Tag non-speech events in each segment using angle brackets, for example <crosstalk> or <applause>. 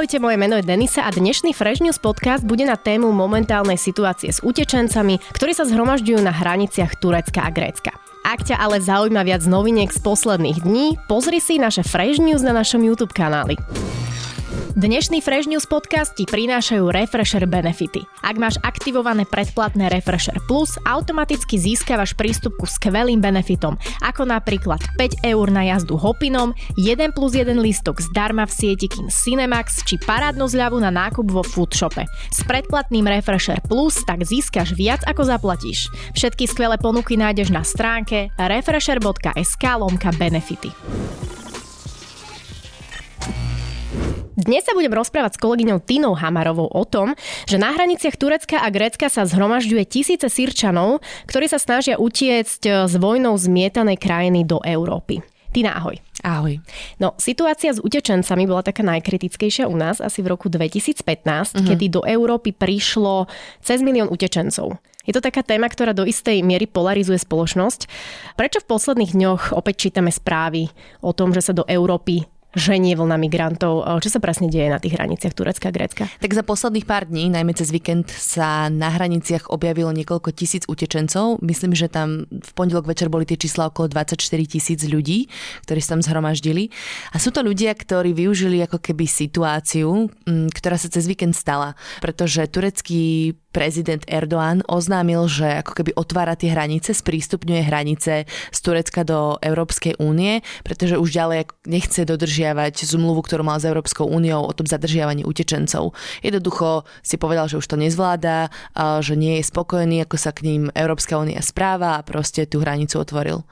Ahojte, moje meno je Denisa a dnešný Fresh News podcast bude na tému momentálnej situácie s utečencami, ktorí sa zhromažďujú na hraniciach Turecka a Grécka. Ak ťa ale zaujíma viac noviniek z posledných dní, pozri si naše Fresh News na našom YouTube kanáli. Dnešný Fresh News podcast ti prinášajú Refresher benefity. Ak máš aktivované predplatné Refresher Plus, automaticky získavaš prístup ku skvelým benefitom, ako napríklad 5 eur na jazdu hopinom, 1 plus 1 listok zdarma v sieti Kin Cinemax či parádnu zľavu na nákup vo Foodshope. S predplatným Refresher Plus tak získaš viac ako zaplatíš. Všetky skvelé ponuky nájdeš na stránke refresher.sk lomka benefity. Dnes sa budem rozprávať s kolegyňou Tinou Hamarovou o tom, že na hraniciach Turecka a Grécka sa zhromažďuje tisíce Sýrčanov, ktorí sa snažia utiecť eh, s vojnou zmietanej krajiny do Európy. Tina, ahoj. Ahoj. No, situácia s utečencami bola taká najkritickejšia u nás asi v roku 2015, uh-huh. kedy do Európy prišlo cez milión utečencov. Je to taká téma, ktorá do istej miery polarizuje spoločnosť. Prečo v posledných dňoch opäť čítame správy o tom, že sa do Európy ženie vlna migrantov. Čo sa presne deje na tých hraniciach Turecka a Grécka? Tak za posledných pár dní, najmä cez víkend, sa na hraniciach objavilo niekoľko tisíc utečencov. Myslím, že tam v pondelok večer boli tie čísla okolo 24 tisíc ľudí, ktorí sa tam zhromaždili. A sú to ľudia, ktorí využili ako keby situáciu, ktorá sa cez víkend stala. Pretože turecký prezident Erdoğan oznámil, že ako keby otvára tie hranice, sprístupňuje hranice z Turecka do Európskej únie, pretože už ďalej nechce dodržiavať zmluvu, ktorú mal s Európskou úniou o tom zadržiavaní utečencov. Jednoducho si povedal, že už to nezvláda, že nie je spokojný, ako sa k ním Európska únia správa a proste tú hranicu otvoril.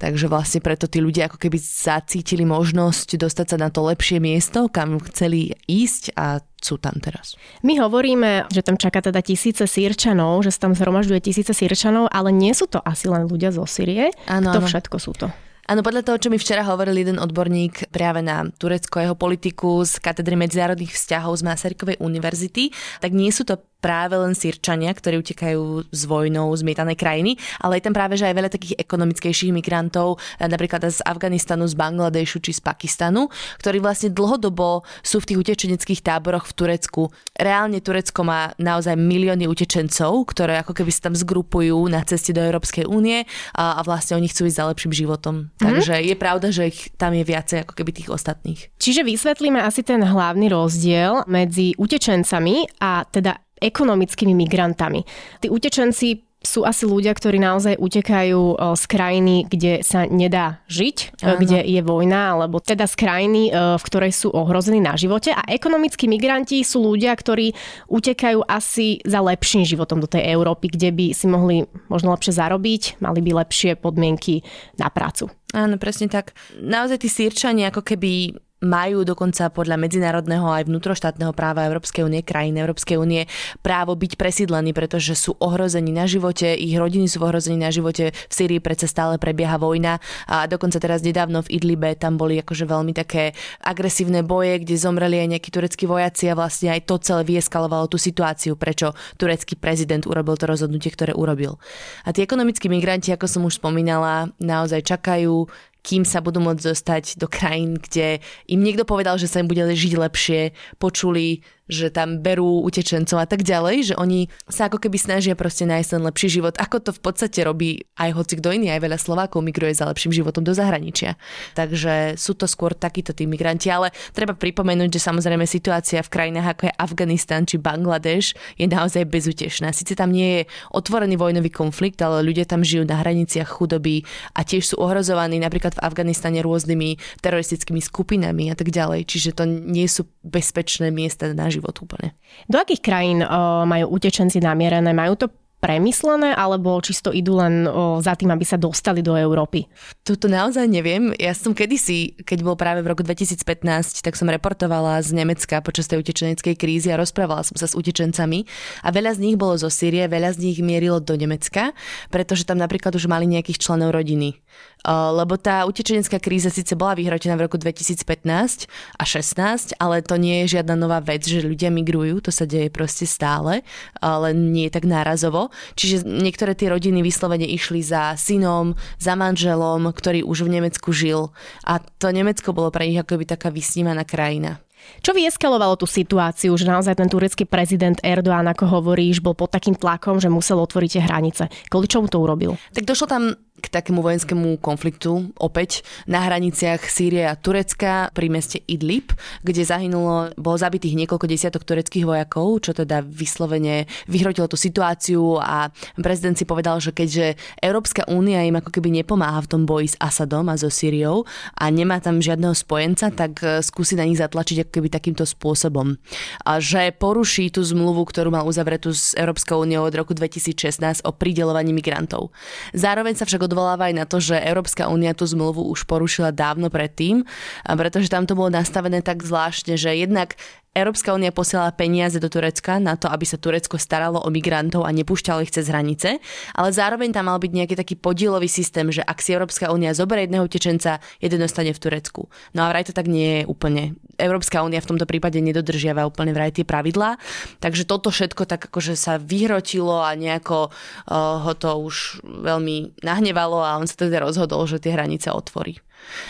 Takže vlastne preto tí ľudia ako keby zacítili možnosť dostať sa na to lepšie miesto, kam chceli ísť a sú tam teraz. My hovoríme, že tam čaká teda tisíce sírčanov, že sa tam zhromažďuje tisíce sírčanov, ale nie sú to asi len ľudia zo Sýrie. Kto ano. všetko sú to? Áno, podľa toho, čo mi včera hovoril jeden odborník práve na Turecko jeho politiku z katedry medzinárodných vzťahov z Masarykovej univerzity, tak nie sú to práve len Sýrčania, ktorí utekajú z vojnou zmietanej krajiny, ale je tam práve že aj veľa takých ekonomickejších migrantov, eh, napríklad z Afganistanu, z Bangladešu či z Pakistanu, ktorí vlastne dlhodobo sú v tých utečeneckých táboroch v Turecku. Reálne Turecko má naozaj milióny utečencov, ktoré ako keby sa tam zgrupujú na ceste do Európskej únie a, a vlastne oni chcú ísť za lepším životom. Mm-hmm. Takže je pravda, že ich tam je viacej ako keby tých ostatných. Čiže vysvetlíme asi ten hlavný rozdiel medzi utečencami a teda ekonomickými migrantami. Tí utečenci sú asi ľudia, ktorí naozaj utekajú z krajiny, kde sa nedá žiť, Áno. kde je vojna, alebo teda z krajiny, v ktorej sú ohrození na živote. A ekonomickí migranti sú ľudia, ktorí utekajú asi za lepším životom do tej Európy, kde by si mohli možno lepšie zarobiť, mali by lepšie podmienky na prácu. Áno, presne tak. Naozaj tí sírčania ako keby majú dokonca podľa medzinárodného aj vnútroštátneho práva Európskej únie, krajín Európskej únie právo byť presídlení, pretože sú ohrození na živote, ich rodiny sú ohrození na živote. V Syrii predsa stále prebieha vojna a dokonca teraz nedávno v Idlibe tam boli akože veľmi také agresívne boje, kde zomreli aj nejakí tureckí vojaci a vlastne aj to celé vyeskalovalo tú situáciu, prečo turecký prezident urobil to rozhodnutie, ktoré urobil. A tí ekonomickí migranti, ako som už spomínala, naozaj čakajú kým sa budú môcť dostať do krajín, kde im niekto povedal, že sa im bude žiť lepšie, počuli že tam berú utečencov a tak ďalej, že oni sa ako keby snažia proste nájsť ten lepší život, ako to v podstate robí aj hoci kto iný, aj veľa Slovákov migruje za lepším životom do zahraničia. Takže sú to skôr takíto tí migranti, ale treba pripomenúť, že samozrejme situácia v krajinách ako je Afganistan či Bangladeš je naozaj bezutešná. Sice tam nie je otvorený vojnový konflikt, ale ľudia tam žijú na hraniciach chudoby a tiež sú ohrozovaní napríklad v Afganistane rôznymi teroristickými skupinami a tak ďalej. Čiže to nie sú bezpečné miesta na život život úplne. Do akých krajín majú utečenci namierené? Majú to premyslené, alebo čisto idú len o, za tým, aby sa dostali do Európy? Toto naozaj neviem. Ja som kedysi, keď bol práve v roku 2015, tak som reportovala z Nemecka počas tej utečeneckej krízy a rozprávala som sa s utečencami a veľa z nich bolo zo Sýrie, veľa z nich mierilo do Nemecka, pretože tam napríklad už mali nejakých členov rodiny lebo tá utečenecká kríza síce bola vyhrotená v roku 2015 a 16, ale to nie je žiadna nová vec, že ľudia migrujú, to sa deje proste stále, ale nie tak nárazovo. Čiže niektoré tie rodiny vyslovene išli za synom, za manželom, ktorý už v Nemecku žil a to Nemecko bolo pre nich ako by taká vysnívaná krajina. Čo vyeskalovalo tú situáciu, že naozaj ten turecký prezident Erdoğan, ako hovoríš, bol pod takým tlakom, že musel otvoriť tie hranice? Kvôli čomu to urobil? Tak došlo tam k takému vojenskému konfliktu opäť na hraniciach Sýrie a Turecka pri meste Idlib, kde zahynulo, bolo zabitých niekoľko desiatok tureckých vojakov, čo teda vyslovene vyhrotilo tú situáciu a prezident si povedal, že keďže Európska únia im ako keby nepomáha v tom boji s Asadom a so Sýriou a nemá tam žiadneho spojenca, tak e, skúsi na nich zatlačiť ako keby takýmto spôsobom. A že poruší tú zmluvu, ktorú mal uzavretú s Európskou úniou od roku 2016 o pridelovaní migrantov. Zároveň sa však odvoláva aj na to, že Európska únia tú zmluvu už porušila dávno predtým, pretože tam to bolo nastavené tak zvláštne, že jednak Európska únia posielala peniaze do Turecka na to, aby sa Turecko staralo o migrantov a nepúšťalo ich cez hranice, ale zároveň tam mal byť nejaký taký podielový systém, že ak si Európska únia zoberie jedného utečenca, jeden ostane v Turecku. No a vraj to tak nie je úplne. Európska únia v tomto prípade nedodržiava úplne vraj tie pravidlá, takže toto všetko tak akože sa vyhrotilo a nejako uh, ho to už veľmi nahnevalo a on sa teda rozhodol, že tie hranice otvorí.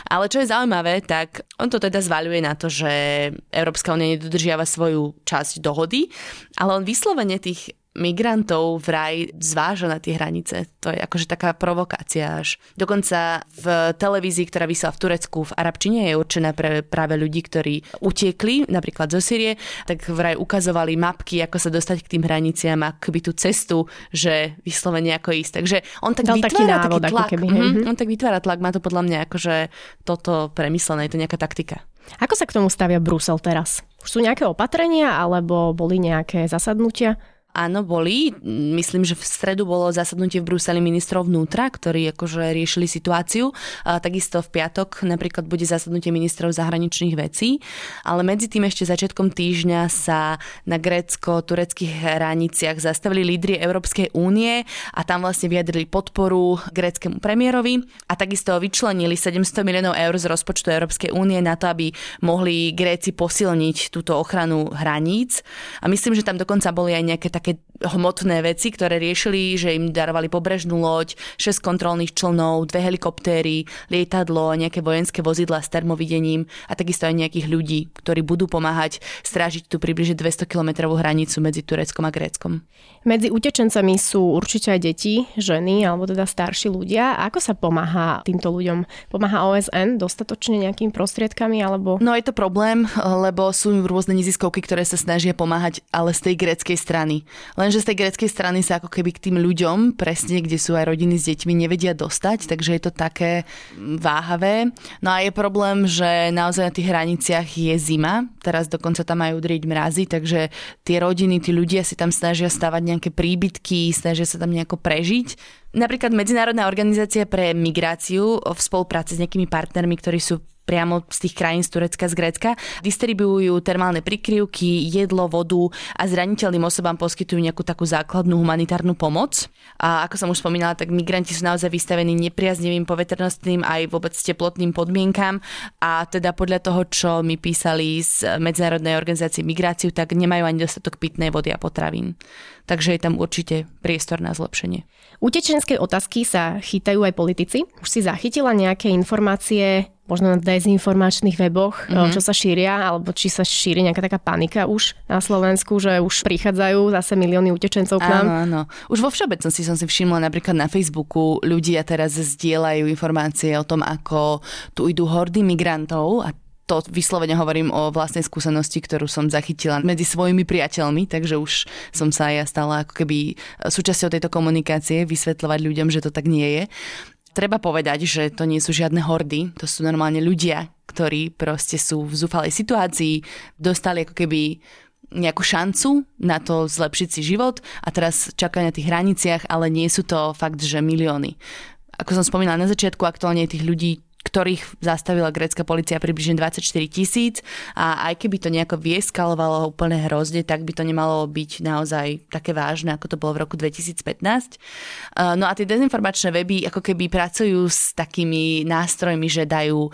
Ale čo je zaujímavé, tak on to teda zvaľuje na to, že Európska únia nedodržiava svoju časť dohody, ale on vyslovene tých migrantov vraj zváža na tie hranice. To je akože taká provokácia až. Dokonca v televízii, ktorá vysiela v Turecku v arabčine, je určená pre práve ľudí, ktorí utiekli, napríklad zo Syrie, tak vraj ukazovali mapky, ako sa dostať k tým hraniciam, by tú cestu, že vyslovene ako ísť. Takže on tak Dal vytvára taký, návod, taký tlak. Keby, mm-hmm. On tak vytvára tlak, má to podľa mňa akože toto premyslené, je to nejaká taktika. Ako sa k tomu stavia Brusel teraz? Už sú nejaké opatrenia alebo boli nejaké zasadnutia? Áno, boli. Myslím, že v stredu bolo zasadnutie v Bruseli ministrov vnútra, ktorí akože riešili situáciu. A takisto v piatok napríklad bude zasadnutie ministrov zahraničných vecí. Ale medzi tým ešte začiatkom týždňa sa na grécko-tureckých hraniciach zastavili lídry Európskej únie a tam vlastne vyjadrili podporu gréckému premiérovi a takisto vyčlenili 700 miliónov eur z rozpočtu Európskej únie na to, aby mohli Gréci posilniť túto ochranu hraníc. A myslím, že tam dokonca boli aj nejaké také hmotné veci, ktoré riešili, že im darovali pobrežnú loď, 6 kontrolných člnov, dve helikoptéry, lietadlo, nejaké vojenské vozidla s termovidením a takisto aj nejakých ľudí, ktorí budú pomáhať strážiť tú približne 200 kilometrovú hranicu medzi Tureckom a Gréckom. Medzi utečencami sú určite aj deti, ženy alebo teda starší ľudia. A ako sa pomáha týmto ľuďom? Pomáha OSN dostatočne nejakými prostriedkami alebo... No je to problém, lebo sú rôzne neziskovky, ktoré sa snažia pomáhať, ale z tej greckej strany. Lenže z tej greckej strany sa ako keby k tým ľuďom, presne kde sú aj rodiny s deťmi, nevedia dostať, takže je to také váhavé. No a je problém, že naozaj na tých hraniciach je zima, teraz dokonca tam majú drieť mrazy, takže tie rodiny, tí ľudia si tam snažia stavať nejaké príbytky, snažia sa tam nejako prežiť. Napríklad Medzinárodná organizácia pre migráciu v spolupráci s nejakými partnermi, ktorí sú priamo z tých krajín z Turecka, z Grécka. Distribujú termálne prikryvky, jedlo, vodu a zraniteľným osobám poskytujú nejakú takú základnú humanitárnu pomoc. A ako som už spomínala, tak migranti sú naozaj vystavení nepriaznivým poveternostným aj vôbec teplotným podmienkam a teda podľa toho, čo mi písali z Medzinárodnej organizácie migráciu, tak nemajú ani dostatok pitnej vody a potravín. Takže je tam určite priestor na zlepšenie. Utečenskej otázky sa chytajú aj politici. Už si zachytila nejaké informácie možno na dezinformačných weboch, mm-hmm. čo sa šíria, alebo či sa šíri nejaká taká panika už na Slovensku, že už prichádzajú zase milióny utečencov k nám. Áno, áno. Už vo všeobecnosti som si všimla napríklad na Facebooku, ľudia teraz zdieľajú informácie o tom, ako tu idú hordy migrantov a to vyslovene hovorím o vlastnej skúsenosti, ktorú som zachytila medzi svojimi priateľmi, takže už som sa ja stala ako keby súčasťou tejto komunikácie, vysvetľovať ľuďom, že to tak nie je. Treba povedať, že to nie sú žiadne hordy, to sú normálne ľudia, ktorí proste sú v zúfalej situácii, dostali ako keby nejakú šancu na to zlepšiť si život a teraz čakajú na tých hraniciach, ale nie sú to fakt, že milióny. Ako som spomínala na začiatku, aktuálne tých ľudí ktorých zastavila grécka policia približne 24 tisíc a aj keby to nejako vieskalovalo úplne hrozne, tak by to nemalo byť naozaj také vážne, ako to bolo v roku 2015. No a tie dezinformačné weby ako keby pracujú s takými nástrojmi, že dajú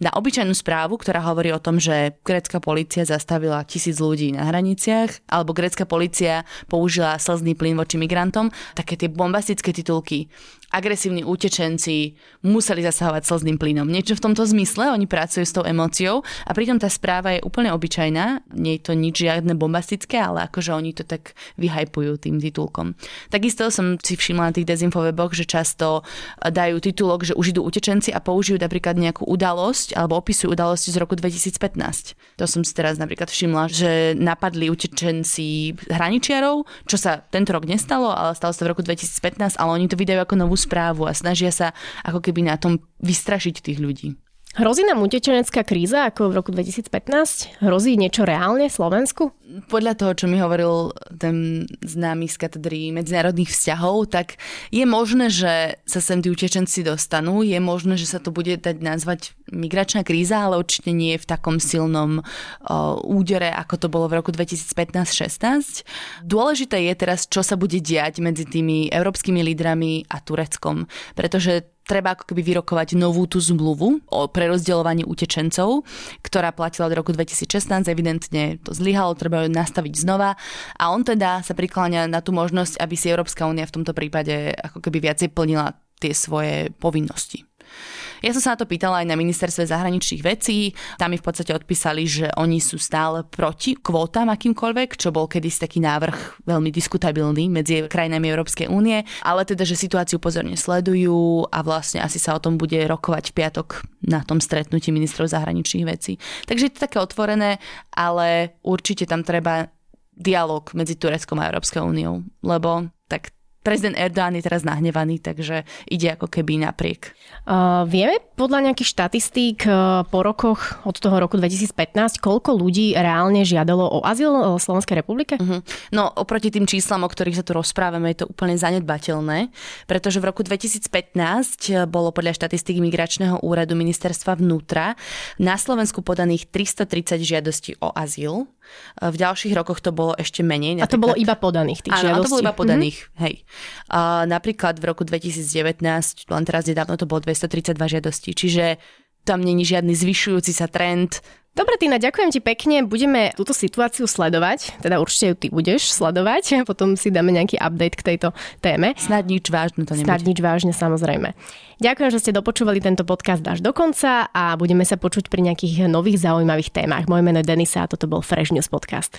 na obyčajnú správu, ktorá hovorí o tom, že grécka policia zastavila tisíc ľudí na hraniciach, alebo grécka policia použila slzný plyn voči migrantom, také tie bombastické titulky agresívni utečenci museli zasahovať slzným plynom. Niečo v tomto zmysle, oni pracujú s tou emóciou a pritom tá správa je úplne obyčajná, nie je to nič žiadne bombastické, ale akože oni to tak vyhajpujú tým titulkom. Takisto som si všimla na tých dezinfoweboch, že často dajú titulok, že už idú utečenci a použijú napríklad nejakú udalosť alebo opisujú udalosti z roku 2015. To som si teraz napríklad všimla, že napadli utečenci hraničiarov, čo sa tento rok nestalo, ale stalo sa v roku 2015, ale oni to vydajú ako novú správu a snažia sa ako keby na tom vystrašiť tých ľudí. Hrozí nám utečenecká kríza ako v roku 2015? Hrozí niečo reálne Slovensku? Podľa toho, čo mi hovoril ten známy z katedry medzinárodných vzťahov, tak je možné, že sa sem tí utečenci dostanú, je možné, že sa to bude dať nazvať migračná kríza, ale určite nie v takom silnom údere, ako to bolo v roku 2015-16. Dôležité je teraz, čo sa bude diať medzi tými európskymi lídrami a Tureckom, pretože treba ako keby vyrokovať novú tú zmluvu o prerozdeľovaní utečencov, ktorá platila od roku 2016, evidentne to zlyhalo, treba ju nastaviť znova a on teda sa prikláňa na tú možnosť, aby si Európska únia v tomto prípade ako keby viacej plnila tie svoje povinnosti. Ja som sa na to pýtala aj na ministerstve zahraničných vecí. Tam mi v podstate odpísali, že oni sú stále proti kvótam akýmkoľvek, čo bol kedysi taký návrh veľmi diskutabilný medzi krajinami Európskej únie, ale teda, že situáciu pozorne sledujú a vlastne asi sa o tom bude rokovať v piatok na tom stretnutí ministrov zahraničných vecí. Takže je to také otvorené, ale určite tam treba dialog medzi Tureckom a Európskou úniou, lebo tak prezident Erdoğan je teraz nahnevaný, takže ide ako keby napriek. Uh, vieme podľa nejakých štatistík uh, po rokoch od toho roku 2015, koľko ľudí reálne žiadalo o azyl v Slovenskej republike? Uh-huh. No oproti tým číslam, o ktorých sa tu rozprávame, je to úplne zanedbateľné, pretože v roku 2015 bolo podľa štatistík Migračného úradu ministerstva vnútra na Slovensku podaných 330 žiadostí o azyl. V ďalších rokoch to bolo ešte menej. Napríklad... A to bolo iba podaných tých Áno, žiadostí? to bolo iba podaných, mm-hmm. hej. A napríklad v roku 2019, len teraz nedávno to bolo 232 žiadostí, čiže tam není žiadny zvyšujúci sa trend. Dobre, Tina, ďakujem ti pekne. Budeme túto situáciu sledovať, teda určite ju ty budeš sledovať, <laughs> potom si dáme nejaký update k tejto téme. Snad nič vážne to nebude. Snad nič vážne, samozrejme. Ďakujem, že ste dopočúvali tento podcast až do konca a budeme sa počuť pri nejakých nových zaujímavých témach. Moje meno je Denisa a toto bol Fresh News Podcast.